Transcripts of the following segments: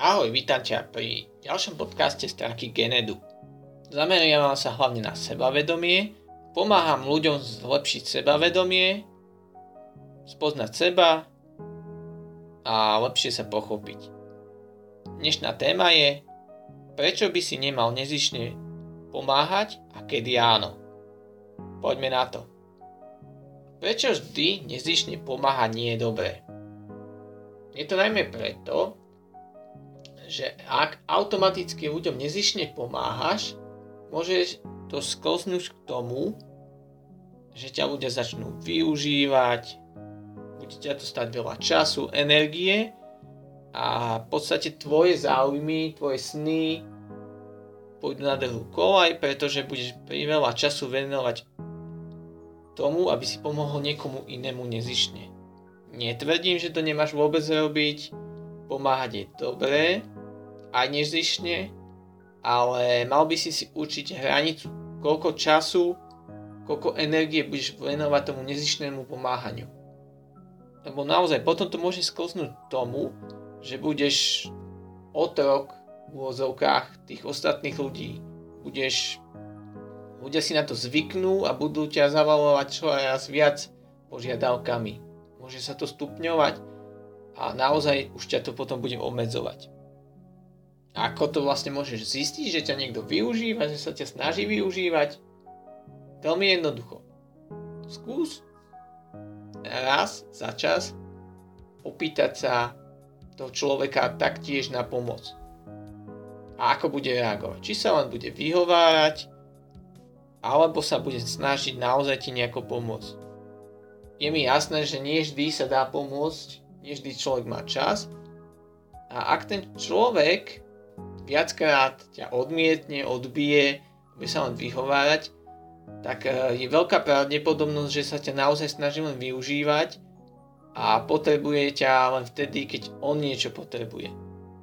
Ahoj, vítam ťa pri ďalšom podcaste Stránky Genedu. Zameriavam sa hlavne na sebavedomie, pomáham ľuďom zlepšiť sebavedomie, spoznať seba a lepšie sa pochopiť. Dnešná téma je, prečo by si nemal nezišne pomáhať a kedy áno. Poďme na to. Prečo vždy nezišne pomáhať nie je dobré? Je to najmä preto, že ak automaticky ľuďom nezišne pomáhaš, môže to sklznúť k tomu, že ťa ľudia začnú využívať, bude ťa to stať veľa času, energie a v podstate tvoje záujmy, tvoje sny pôjdu na dlhú kolaj, pretože budeš veľa času venovať tomu, aby si pomohol niekomu inému nezišne. Netvrdím, že to nemáš vôbec robiť, pomáhať je dobré, aj nezišne, ale mal by si si určiť hranicu, koľko času, koľko energie budeš venovať tomu nezišnému pomáhaniu. Lebo naozaj potom to môže sklznúť tomu, že budeš otrok v úvozovkách tých ostatných ľudí. Budeš, ľudia si na to zvyknú a budú ťa zavalovať čoraz viac požiadavkami. Môže sa to stupňovať a naozaj už ťa to potom bude obmedzovať. Ako to vlastne môžeš zistiť, že ťa niekto využíva, že sa ťa snaží využívať? Veľmi jednoducho. Skús raz za čas opýtať sa toho človeka taktiež na pomoc. A ako bude reagovať? Či sa len bude vyhovárať, alebo sa bude snažiť naozaj ti nejako pomôcť. Je mi jasné, že nie vždy sa dá pomôcť, nie vždy človek má čas. A ak ten človek viackrát ťa odmietne, odbije, bude sa len vyhovárať, tak e, je veľká pravdepodobnosť, že sa ťa naozaj snaží len využívať a potrebuje ťa len vtedy, keď on niečo potrebuje.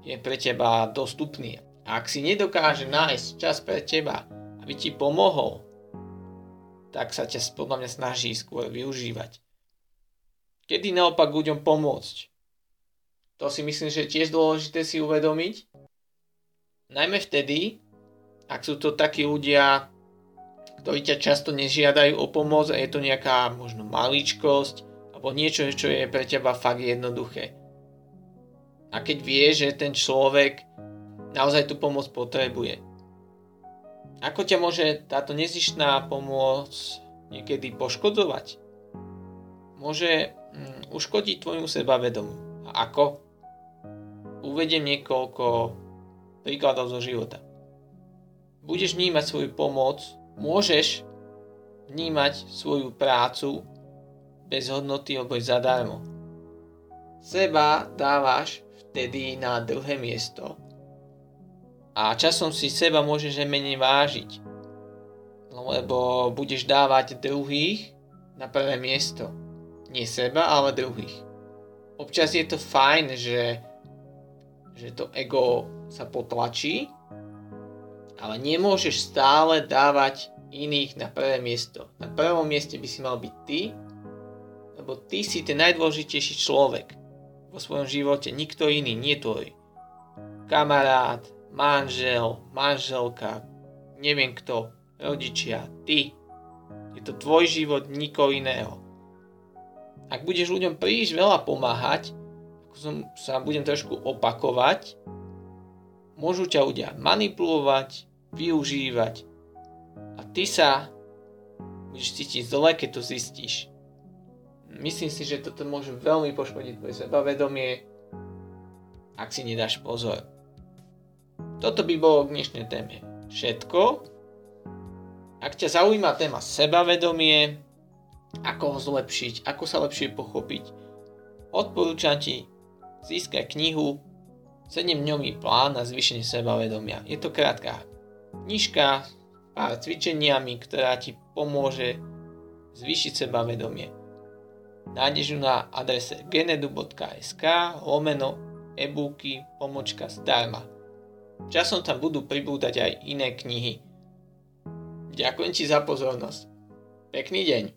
Je pre teba dostupný. A ak si nedokáže nájsť čas pre teba, aby ti pomohol, tak sa ťa podľa mňa snaží skôr využívať. Kedy naopak ľuďom pomôcť? To si myslím, že je tiež dôležité si uvedomiť, Najmä vtedy, ak sú to takí ľudia, ktorí ťa často nežiadajú o pomoc a je to nejaká možno maličkosť alebo niečo, čo je pre teba fakt jednoduché. A keď vieš, že ten človek naozaj tú pomoc potrebuje. Ako ťa môže táto nezištná pomoc niekedy poškodzovať? Môže hm, uškodiť tvoju sebavedomu. A ako? Uvediem niekoľko príkladov zo života. Budeš vnímať svoju pomoc, môžeš vnímať svoju prácu bez hodnoty alebo zadarmo. Seba dávaš vtedy na dlhé miesto a časom si seba môžeš aj menej vážiť, lebo budeš dávať druhých na prvé miesto. Nie seba, ale druhých. Občas je to fajn, že, že to ego sa potlačí, ale nemôžeš stále dávať iných na prvé miesto. Na prvom mieste by si mal byť ty, lebo ty si ten najdôležitejší človek vo svojom živote, nikto iný, nie tvoj. Kamarát, manžel, manželka, neviem kto, rodičia, ty. Je to tvoj život, nikoho iného. Ak budeš ľuďom príliš veľa pomáhať, ako som sa budem trošku opakovať, môžu ťa ľudia manipulovať, využívať a ty sa budeš cítiť zle, keď to zistíš. Myslím si, že toto môže veľmi poškodiť tvoje sebavedomie, ak si nedáš pozor. Toto by bolo k dnešnej téme všetko. Ak ťa zaujíma téma sebavedomie, ako ho zlepšiť, ako sa lepšie pochopiť, odporúčam ti získať knihu 7-dňový plán na zvýšenie sebavedomia. Je to krátka knižka pár cvičeniami, ktorá ti pomôže zvýšiť sebavedomie. Nájdeš ju na adrese genedu.sk lomeno e-booky pomočka zdarma. Časom tam budú pribúdať aj iné knihy. Ďakujem ti za pozornosť. Pekný deň.